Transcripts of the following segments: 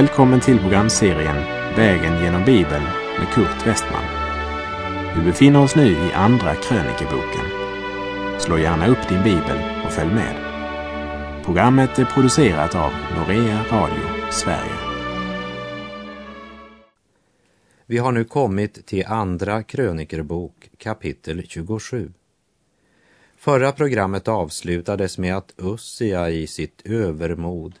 Välkommen till programserien Vägen genom Bibeln med Kurt Westman. Vi befinner oss nu i Andra krönikeboken. Slå gärna upp din bibel och följ med. Programmet är producerat av Norea Radio Sverige. Vi har nu kommit till Andra krönikerbok kapitel 27. Förra programmet avslutades med att Ussia i sitt övermod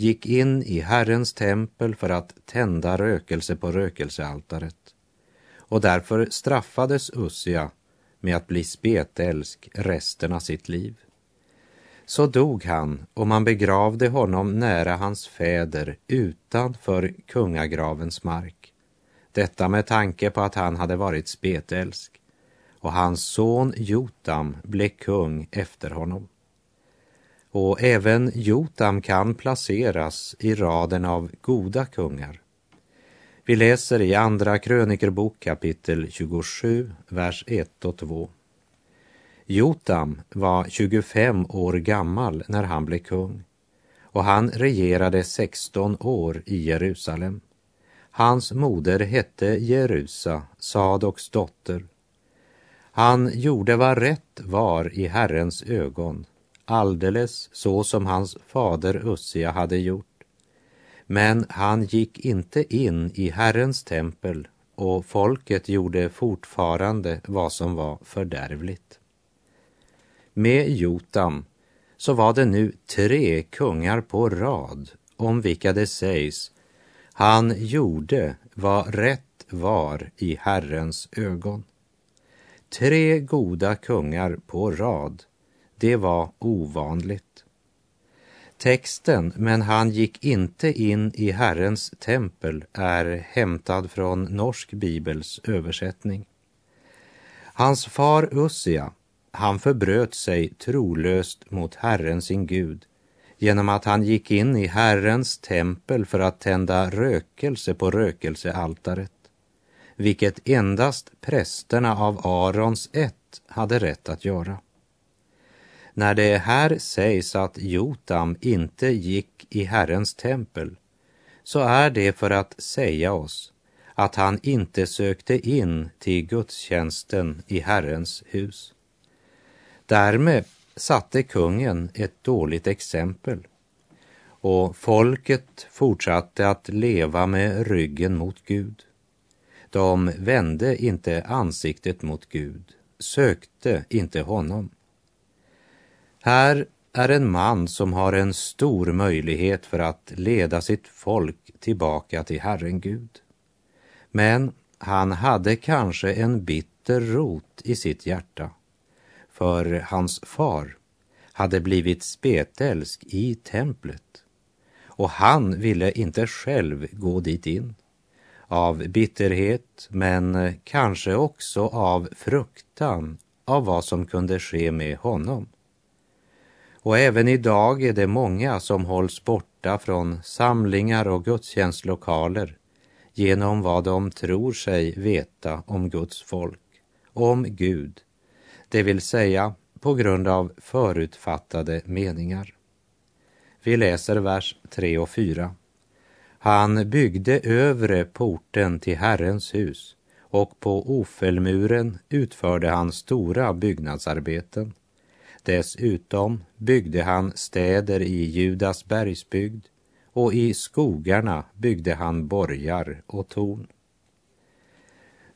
gick in i Herrens tempel för att tända rökelse på rökelsealtaret. Och därför straffades Ussia med att bli spetälsk resten av sitt liv. Så dog han och man begravde honom nära hans fäder utanför kungagravens mark. Detta med tanke på att han hade varit spetälsk och hans son Jotam blev kung efter honom. Och även Jotam kan placeras i raden av goda kungar. Vi läser i Andra krönikerbok kapitel 27, vers 1 och 2. Jotam var 25 år gammal när han blev kung och han regerade 16 år i Jerusalem. Hans moder hette Jerusa, Sadoks dotter. Han gjorde vad rätt var i Herrens ögon alldeles så som hans fader Ussia hade gjort. Men han gick inte in i Herrens tempel och folket gjorde fortfarande vad som var fördärvligt. Med Jotam så var det nu tre kungar på rad om vilka det sägs han gjorde vad rätt var i Herrens ögon. Tre goda kungar på rad det var ovanligt. Texten ”men han gick inte in i Herrens tempel” är hämtad från Norsk bibels översättning. Hans far Ussia, han förbröt sig trolöst mot Herren sin Gud genom att han gick in i Herrens tempel för att tända rökelse på rökelsealtaret, vilket endast prästerna av Arons ett hade rätt att göra. När det här sägs att Jotam inte gick i Herrens tempel så är det för att säga oss att han inte sökte in till gudstjänsten i Herrens hus. Därmed satte kungen ett dåligt exempel och folket fortsatte att leva med ryggen mot Gud. De vände inte ansiktet mot Gud, sökte inte honom. Här är en man som har en stor möjlighet för att leda sitt folk tillbaka till Herren Gud. Men han hade kanske en bitter rot i sitt hjärta, för hans far hade blivit spetälsk i templet och han ville inte själv gå dit in. Av bitterhet, men kanske också av fruktan av vad som kunde ske med honom. Och även idag är det många som hålls borta från samlingar och gudstjänstlokaler genom vad de tror sig veta om Guds folk, om Gud, det vill säga på grund av förutfattade meningar. Vi läser vers 3 och 4. Han byggde övre porten till Herrens hus och på Ofelmuren utförde han stora byggnadsarbeten. Dessutom byggde han städer i Judas bergsbygd och i skogarna byggde han borgar och torn.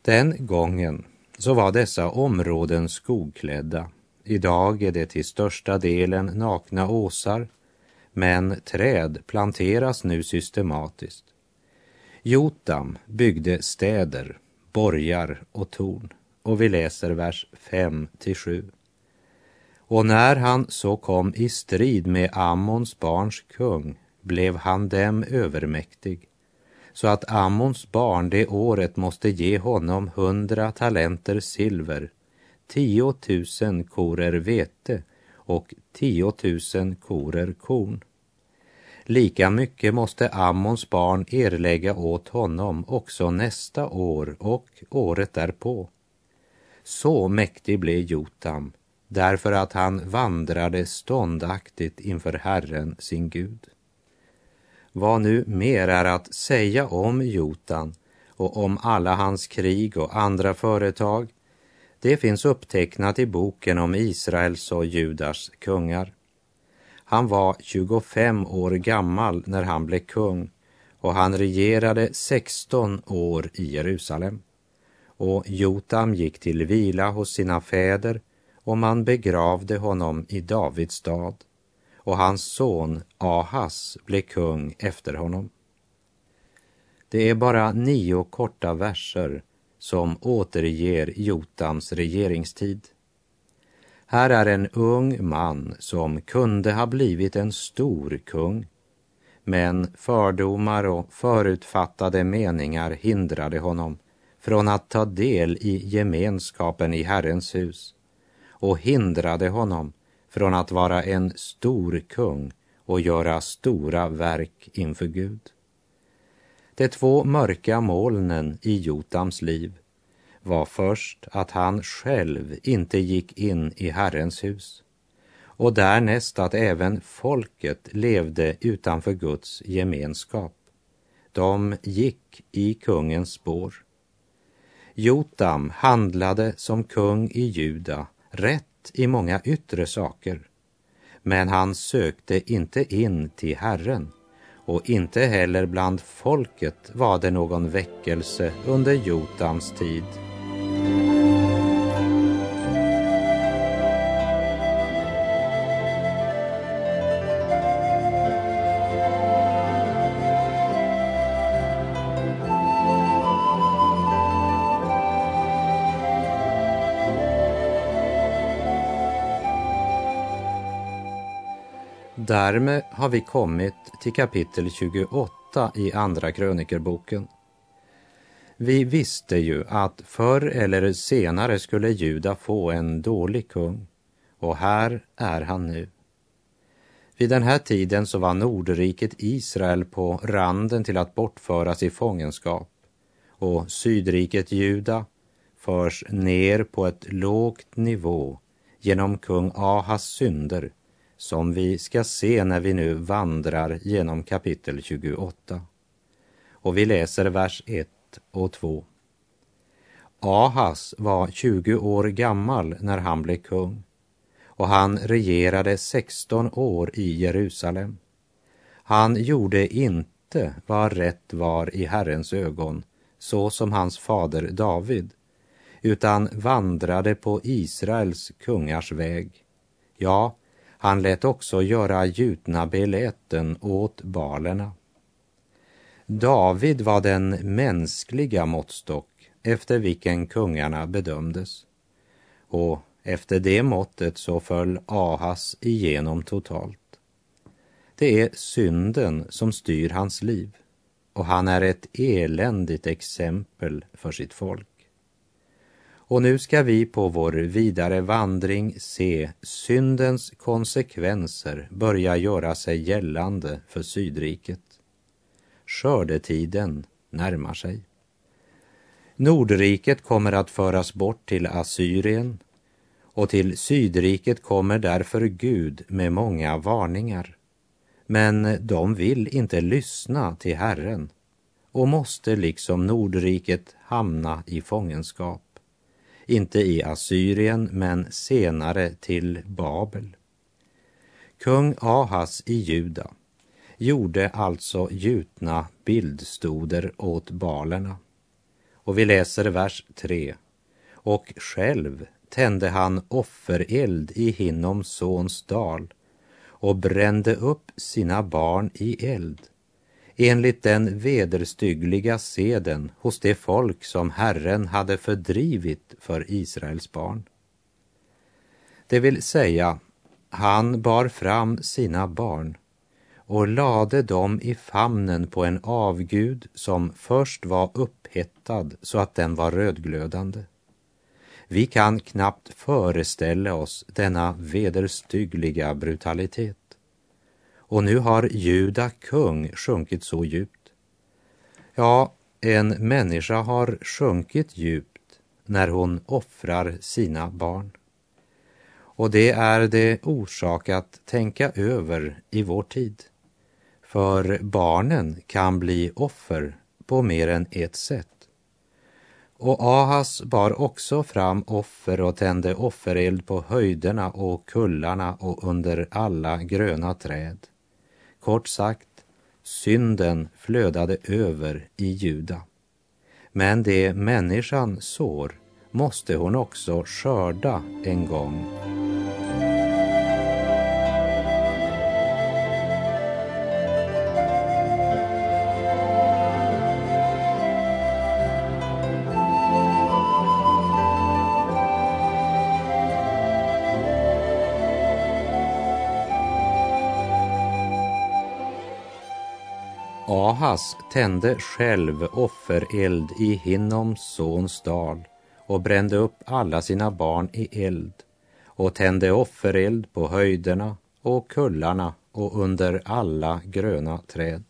Den gången så var dessa områden skogklädda. Idag är det till största delen nakna åsar, men träd planteras nu systematiskt. Jotam byggde städer, borgar och torn och vi läser vers 5 till 7. Och när han så kom i strid med Ammons barns kung blev han dem övermäktig, så att Ammons barn det året måste ge honom hundra talenter silver, tiotusen korer vete och tiotusen korer korn. Lika mycket måste Ammons barn erlägga åt honom också nästa år och året därpå. Så mäktig blev Jotam därför att han vandrade ståndaktigt inför Herren, sin Gud. Vad nu mer är att säga om Jotan och om alla hans krig och andra företag, det finns upptecknat i boken om Israels och Judas kungar. Han var 25 år gammal när han blev kung och han regerade 16 år i Jerusalem. Och Jotam gick till vila hos sina fäder och man begravde honom i Davids stad och hans son Ahas blev kung efter honom. Det är bara nio korta verser som återger Jotams regeringstid. Här är en ung man som kunde ha blivit en stor kung, men fördomar och förutfattade meningar hindrade honom från att ta del i gemenskapen i Herrens hus och hindrade honom från att vara en stor kung och göra stora verk inför Gud. De två mörka molnen i Jotams liv var först att han själv inte gick in i Herrens hus och därnäst att även folket levde utanför Guds gemenskap. De gick i kungens spår. Jotam handlade som kung i Juda rätt i många yttre saker, men han sökte inte in till Herren och inte heller bland folket var det någon väckelse under Jotams tid. Därmed har vi kommit till kapitel 28 i Andra krönikerboken. Vi visste ju att förr eller senare skulle Juda få en dålig kung och här är han nu. Vid den här tiden så var Nordriket Israel på randen till att bortföras i fångenskap och Sydriket Juda förs ner på ett lågt nivå genom kung Ahas synder som vi ska se när vi nu vandrar genom kapitel 28. Och vi läser vers 1 och 2. Ahas var 20 år gammal när han blev kung och han regerade 16 år i Jerusalem. Han gjorde inte vad rätt var i Herrens ögon, så som hans fader David, utan vandrade på Israels kungars väg. Ja, han lät också göra gjutna biljetten åt balerna. David var den mänskliga måttstock efter vilken kungarna bedömdes. Och efter det måttet så föll Ahas igenom totalt. Det är synden som styr hans liv och han är ett eländigt exempel för sitt folk. Och nu ska vi på vår vidare vandring se syndens konsekvenser börja göra sig gällande för Sydriket. Skördetiden närmar sig. Nordriket kommer att föras bort till Assyrien och till Sydriket kommer därför Gud med många varningar. Men de vill inte lyssna till Herren och måste liksom Nordriket hamna i fångenskap inte i Assyrien men senare till Babel. Kung Ahas i Juda gjorde alltså gjutna bildstoder åt balerna. Och vi läser vers 3. Och själv tände han offereld i Hinnoms sons dal och brände upp sina barn i eld enligt den vederstyggliga seden hos det folk som Herren hade fördrivit för Israels barn. Det vill säga, han bar fram sina barn och lade dem i famnen på en avgud som först var upphettad så att den var rödglödande. Vi kan knappt föreställa oss denna vederstyggliga brutalitet. Och nu har Juda kung sjunkit så djupt. Ja, en människa har sjunkit djupt när hon offrar sina barn. Och det är det orsak att tänka över i vår tid. För barnen kan bli offer på mer än ett sätt. Och Ahas bar också fram offer och tände offereld på höjderna och kullarna och under alla gröna träd. Kort sagt, synden flödade över i Juda. Men det människan sår måste hon också skörda en gång. Ahas tände själv offereld i Hinnoms sons dal och brände upp alla sina barn i eld och tände offereld på höjderna och kullarna och under alla gröna träd.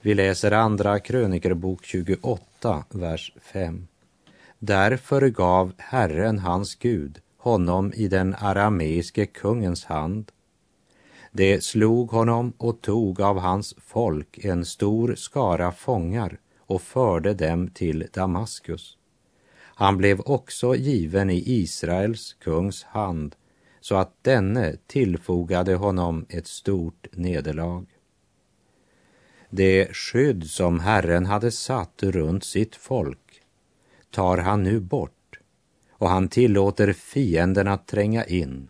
Vi läser andra krönikerbok 28, vers 5. Därför gav Herren hans Gud honom i den arameiske kungens hand det slog honom och tog av hans folk en stor skara fångar och förde dem till Damaskus. Han blev också given i Israels kungs hand så att denne tillfogade honom ett stort nederlag. Det skydd som Herren hade satt runt sitt folk tar han nu bort och han tillåter fienden att tränga in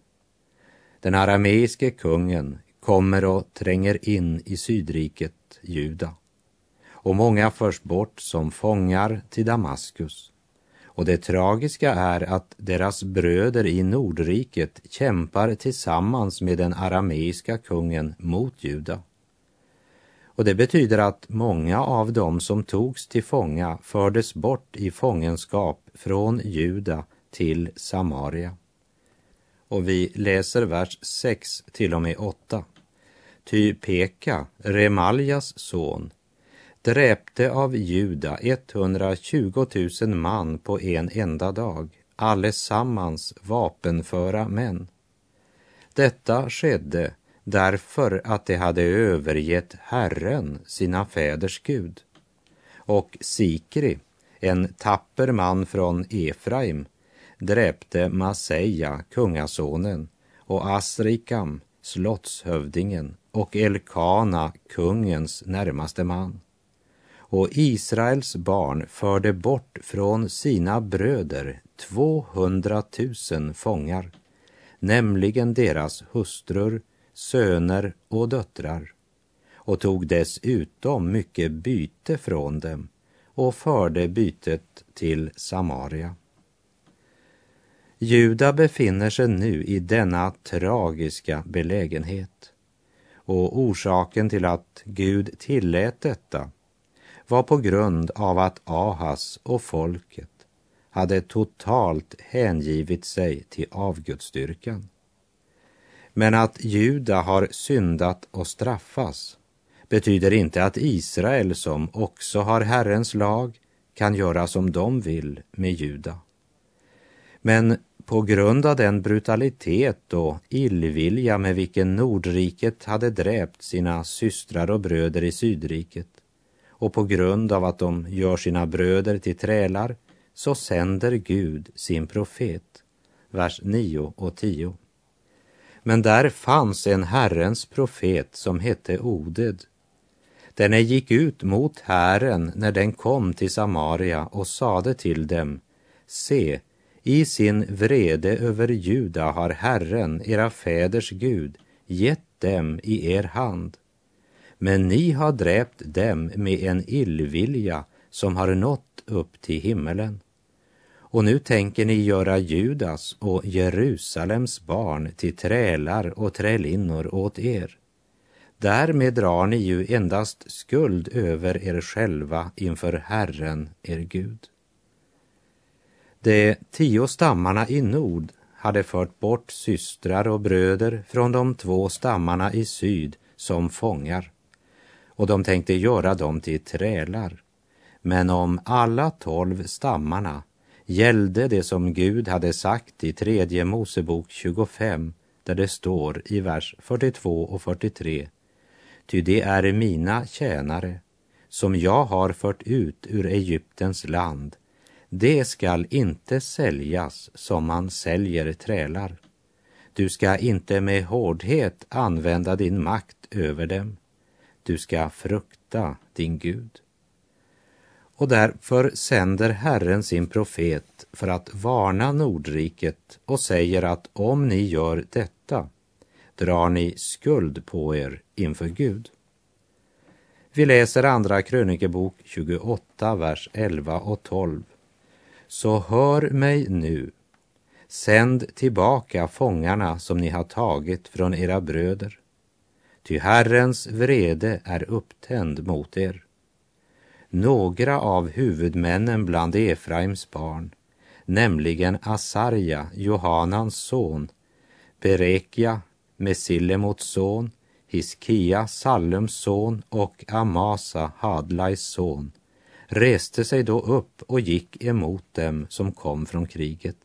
den arameiske kungen kommer och tränger in i sydriket Juda och många förs bort som fångar till Damaskus. Och det tragiska är att deras bröder i Nordriket kämpar tillsammans med den arameiska kungen mot Juda. Och det betyder att många av dem som togs till fånga fördes bort i fångenskap från Juda till Samaria och vi läser vers 6 till och med 8. Ty Peka, Remaljas son, dräpte av Juda 120 000 man på en enda dag, allesammans vapenföra män. Detta skedde därför att de hade övergett Herren, sina fäders Gud. Och Sikri, en tapper man från Efraim, dräpte Maseja, kungasonen, och Asrikam, slottshövdingen, och Elkana, kungens närmaste man. Och Israels barn förde bort från sina bröder 200 000 fångar, nämligen deras hustrur, söner och döttrar, och tog dessutom mycket byte från dem och förde bytet till Samaria. Juda befinner sig nu i denna tragiska belägenhet. Och orsaken till att Gud tillät detta var på grund av att Ahas och folket hade totalt hängivit sig till avgudsdyrkan. Men att Juda har syndat och straffas betyder inte att Israel, som också har Herrens lag, kan göra som de vill med Juda. Men på grund av den brutalitet och illvilja med vilken Nordriket hade dräpt sina systrar och bröder i Sydriket och på grund av att de gör sina bröder till trälar så sänder Gud sin profet. Vers 9 och 10. Men där fanns en Herrens profet som hette Oded. Denne gick ut mot Herren när den kom till Samaria och sade till dem, se, i sin vrede över Juda har Herren, era fäders Gud, gett dem i er hand. Men ni har dräpt dem med en illvilja som har nått upp till himmelen. Och nu tänker ni göra Judas och Jerusalems barn till trälar och trälinnor åt er. Därmed drar ni ju endast skuld över er själva inför Herren, er Gud. De tio stammarna i nord hade fört bort systrar och bröder från de två stammarna i syd som fångar och de tänkte göra dem till trälar. Men om alla tolv stammarna gällde det som Gud hade sagt i tredje Mosebok 25 där det står i vers 42 och 43 ty det är mina tjänare som jag har fört ut ur Egyptens land. Det skall inte säljas som man säljer trälar. Du ska inte med hårdhet använda din makt över dem. Du ska frukta din Gud. Och därför sänder Herren sin profet för att varna Nordriket och säger att om ni gör detta drar ni skuld på er inför Gud. Vi läser Andra krönikebok 28, vers 11 och 12. Så hör mig nu, sänd tillbaka fångarna som ni har tagit från era bröder, ty Herrens vrede är upptänd mot er. Några av huvudmännen bland Efraims barn, nämligen Asarja, Johanans son, Berekia, Mesilemots son, Hiskia, Sallums son och Amasa, Hadlais son, reste sig då upp och gick emot dem som kom från kriget.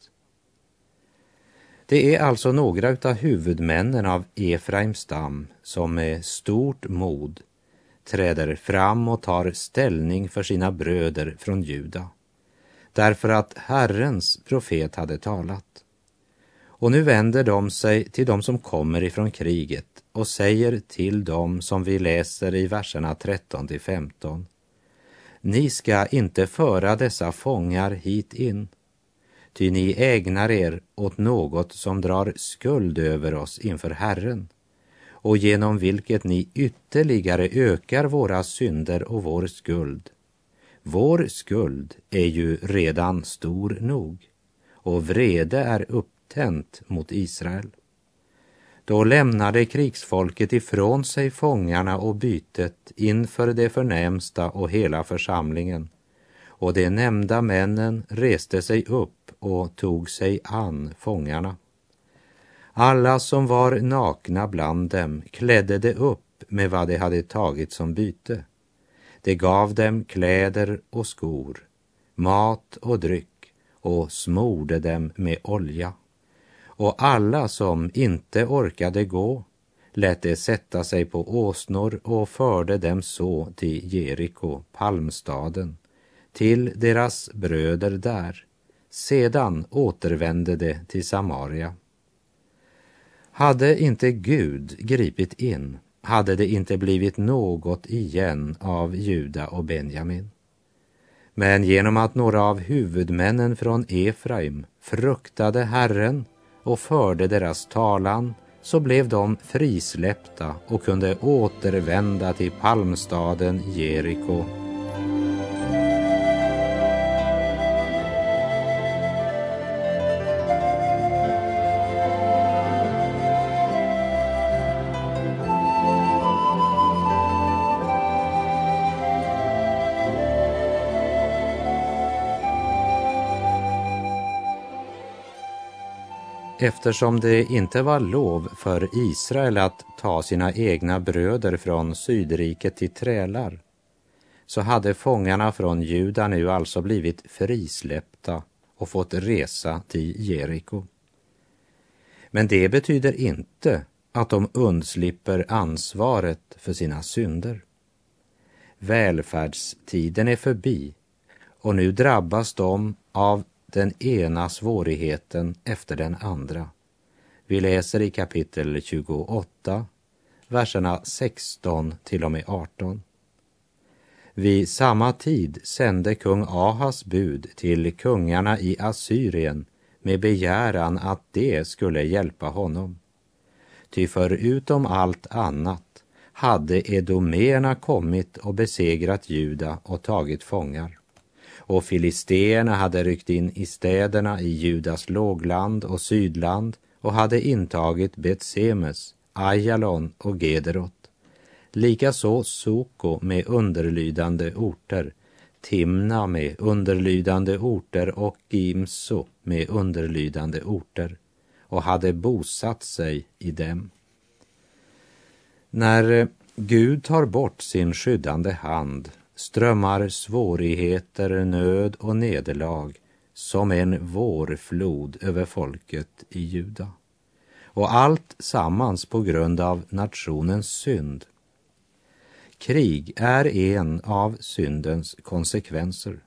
Det är alltså några av huvudmännen av Efraims stam som med stort mod träder fram och tar ställning för sina bröder från Juda, därför att Herrens profet hade talat. Och nu vänder de sig till de som kommer ifrån kriget och säger till dem som vi läser i verserna 13 till 15. Ni ska inte föra dessa fångar hit in, ty ni ägnar er åt något som drar skuld över oss inför Herren och genom vilket ni ytterligare ökar våra synder och vår skuld. Vår skuld är ju redan stor nog och vrede är upptänt mot Israel. Då lämnade krigsfolket ifrån sig fångarna och bytet inför det förnämsta och hela församlingen och de nämnda männen reste sig upp och tog sig an fångarna. Alla som var nakna bland dem klädde de upp med vad de hade tagit som byte. De gav dem kläder och skor, mat och dryck och smorde dem med olja. Och alla som inte orkade gå lät de sätta sig på åsnor och förde dem så till Jeriko, palmstaden, till deras bröder där. Sedan återvände de till Samaria. Hade inte Gud gripit in hade det inte blivit något igen av Juda och Benjamin. Men genom att några av huvudmännen från Efraim fruktade Herren och förde deras talan så blev de frisläppta och kunde återvända till palmstaden Jeriko. Eftersom det inte var lov för Israel att ta sina egna bröder från Sydriket till trälar, så hade fångarna från Juda nu alltså blivit frisläppta och fått resa till Jeriko. Men det betyder inte att de undslipper ansvaret för sina synder. Välfärdstiden är förbi och nu drabbas de av den ena svårigheten efter den andra. Vi läser i kapitel 28, verserna 16 till och med 18. Vid samma tid sände kung Ahas bud till kungarna i Assyrien med begäran att de skulle hjälpa honom. Ty förutom allt annat hade edomerna kommit och besegrat Juda och tagit fångar och filisteerna hade ryckt in i städerna i Judas lågland och sydland och hade intagit Betsemes, Ajalon och Gederot. Likaså Soko med underlydande orter, Timna med underlydande orter och Gimso med underlydande orter och hade bosatt sig i dem. När eh, Gud tar bort sin skyddande hand strömmar svårigheter, nöd och nederlag som en vårflod över folket i Juda. Och allt sammans på grund av nationens synd. krig är en av syndens konsekvenser.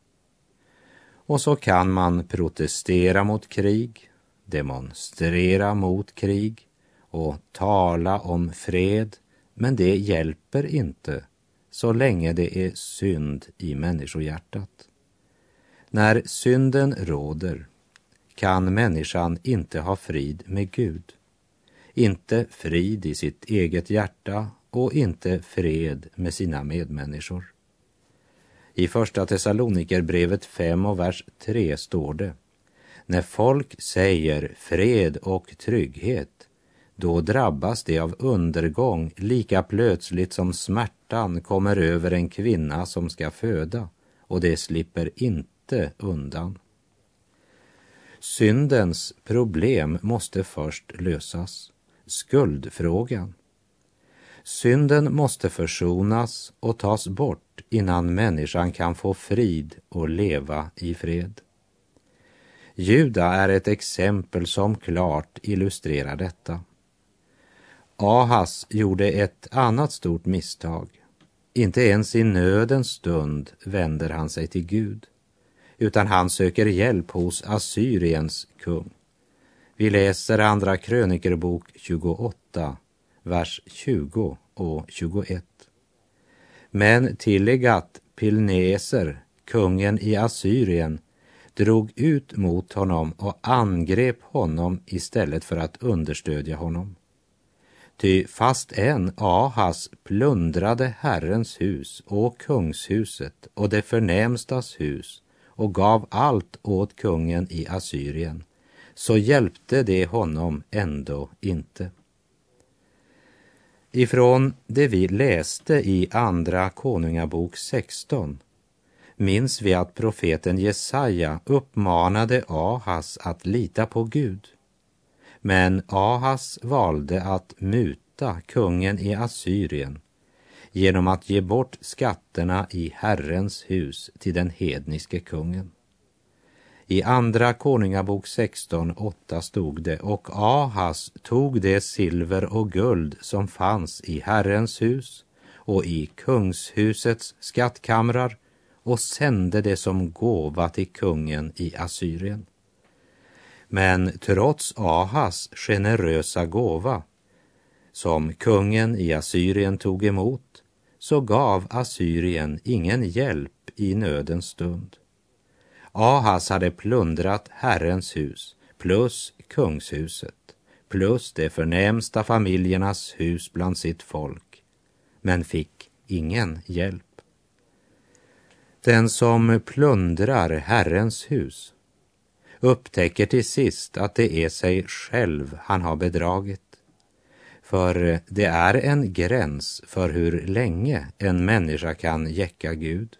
Och så kan man protestera mot krig, demonstrera mot krig och tala om fred, men det hjälper inte så länge det är synd i människohjärtat. När synden råder kan människan inte ha frid med Gud. Inte frid i sitt eget hjärta och inte fred med sina medmänniskor. I Första Thessalonikerbrevet 5 och vers 3 står det När folk säger fred och trygghet då drabbas de av undergång lika plötsligt som smärtan kommer över en kvinna som ska föda och det slipper inte undan. Syndens problem måste först lösas. Skuldfrågan. Synden måste försonas och tas bort innan människan kan få frid och leva i fred. Juda är ett exempel som klart illustrerar detta. Ahas gjorde ett annat stort misstag. Inte ens i nödens stund vänder han sig till Gud, utan han söker hjälp hos Assyriens kung. Vi läser Andra krönikerbok 28, vers 20 och 21. Men Tillegat Pilneser, kungen i Assyrien, drog ut mot honom och angrep honom istället för att understödja honom. Ty fast än Ahas plundrade Herrens hus och kungshuset och det förnämstas hus och gav allt åt kungen i Assyrien, så hjälpte det honom ändå inte. Ifrån det vi läste i Andra Konungabok 16 minns vi att profeten Jesaja uppmanade Ahas att lita på Gud. Men Ahas valde att muta kungen i Assyrien genom att ge bort skatterna i Herrens hus till den hedniske kungen. I Andra Konungabok 16.8 stod det och Ahas tog det silver och guld som fanns i Herrens hus och i kungshusets skattkamrar och sände det som gåva till kungen i Assyrien. Men trots Ahas generösa gåva, som kungen i Assyrien tog emot, så gav Assyrien ingen hjälp i nödens stund. Ahas hade plundrat Herrens hus plus kungshuset plus de förnämsta familjernas hus bland sitt folk, men fick ingen hjälp. Den som plundrar Herrens hus upptäcker till sist att det är sig själv han har bedragit. För det är en gräns för hur länge en människa kan jäcka Gud.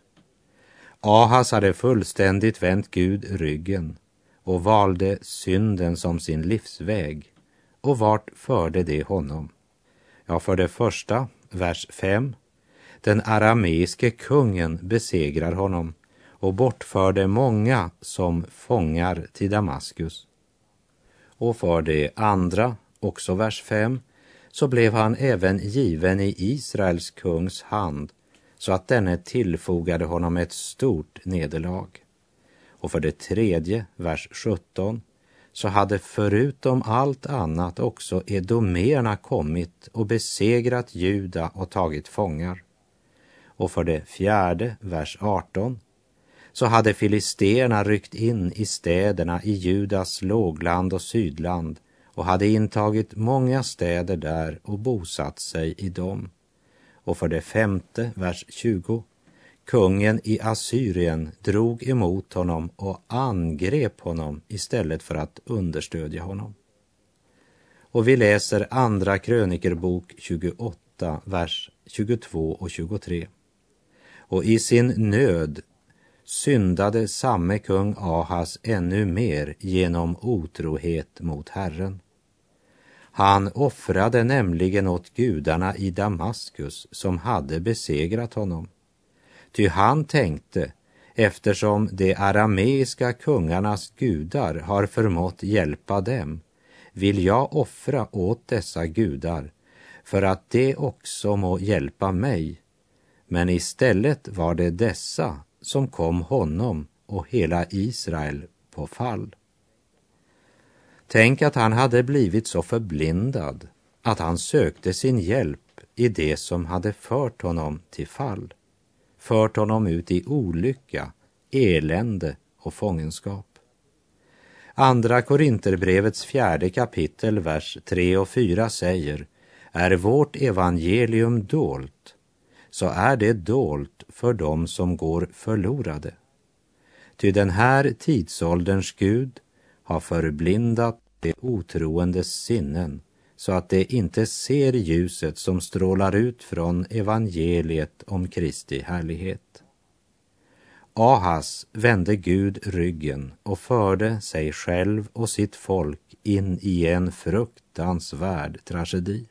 Ahas hade fullständigt vänt Gud ryggen och valde synden som sin livsväg. Och vart förde det honom? Ja, för det första, vers 5. Den arameiske kungen besegrar honom och bortförde många som fångar till Damaskus. Och för det andra, också vers 5, så blev han även given i Israels kungs hand så att denne tillfogade honom ett stort nederlag. Och för det tredje, vers 17, så hade förutom allt annat också edomerna kommit och besegrat Juda och tagit fångar. Och för det fjärde, vers 18, så hade filisterna ryckt in i städerna i Judas lågland och sydland och hade intagit många städer där och bosatt sig i dem. Och för det femte, vers 20. Kungen i Assyrien drog emot honom och angrep honom istället för att understödja honom. Och vi läser Andra krönikerbok 28, vers 22 och 23. Och i sin nöd syndade samme kung Ahas ännu mer genom otrohet mot Herren. Han offrade nämligen åt gudarna i Damaskus som hade besegrat honom. Ty han tänkte, eftersom de arameiska kungarnas gudar har förmått hjälpa dem, vill jag offra åt dessa gudar för att de också må hjälpa mig Men istället var det dessa som kom honom och hela Israel på fall. Tänk att han hade blivit så förblindad att han sökte sin hjälp i det som hade fört honom till fall, fört honom ut i olycka, elände och fångenskap. Andra Korinterbrevets fjärde kapitel, vers 3 och 4 säger är vårt evangelium dolt, så är det dolt för dem som går förlorade. Ty den här tidsålderns Gud har förblindat de otroendes sinnen så att de inte ser ljuset som strålar ut från evangeliet om Kristi härlighet. Ahas vände Gud ryggen och förde sig själv och sitt folk in i en fruktansvärd tragedi.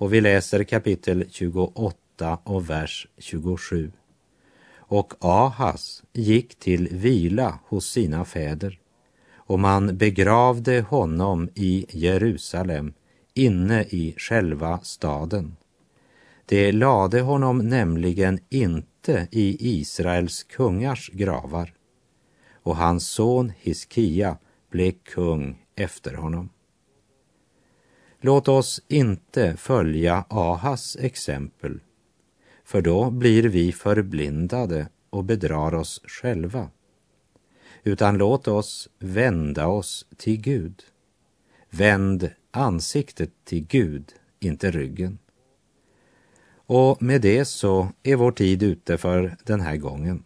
Och vi läser kapitel 28 och vers 27. Och Ahas gick till vila hos sina fäder och man begravde honom i Jerusalem inne i själva staden. Det lade honom nämligen inte i Israels kungars gravar och hans son Hiskia blev kung efter honom. Låt oss inte följa Ahas exempel, för då blir vi förblindade och bedrar oss själva. Utan låt oss vända oss till Gud. Vänd ansiktet till Gud, inte ryggen. Och med det så är vår tid ute för den här gången.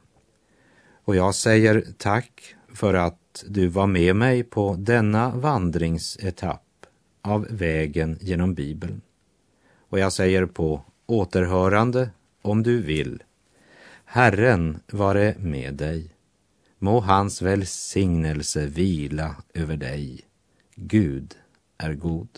Och jag säger tack för att du var med mig på denna vandringsetapp av vägen genom Bibeln. Och jag säger på återhörande om du vill. Herren vare med dig. Må hans välsignelse vila över dig. Gud är god.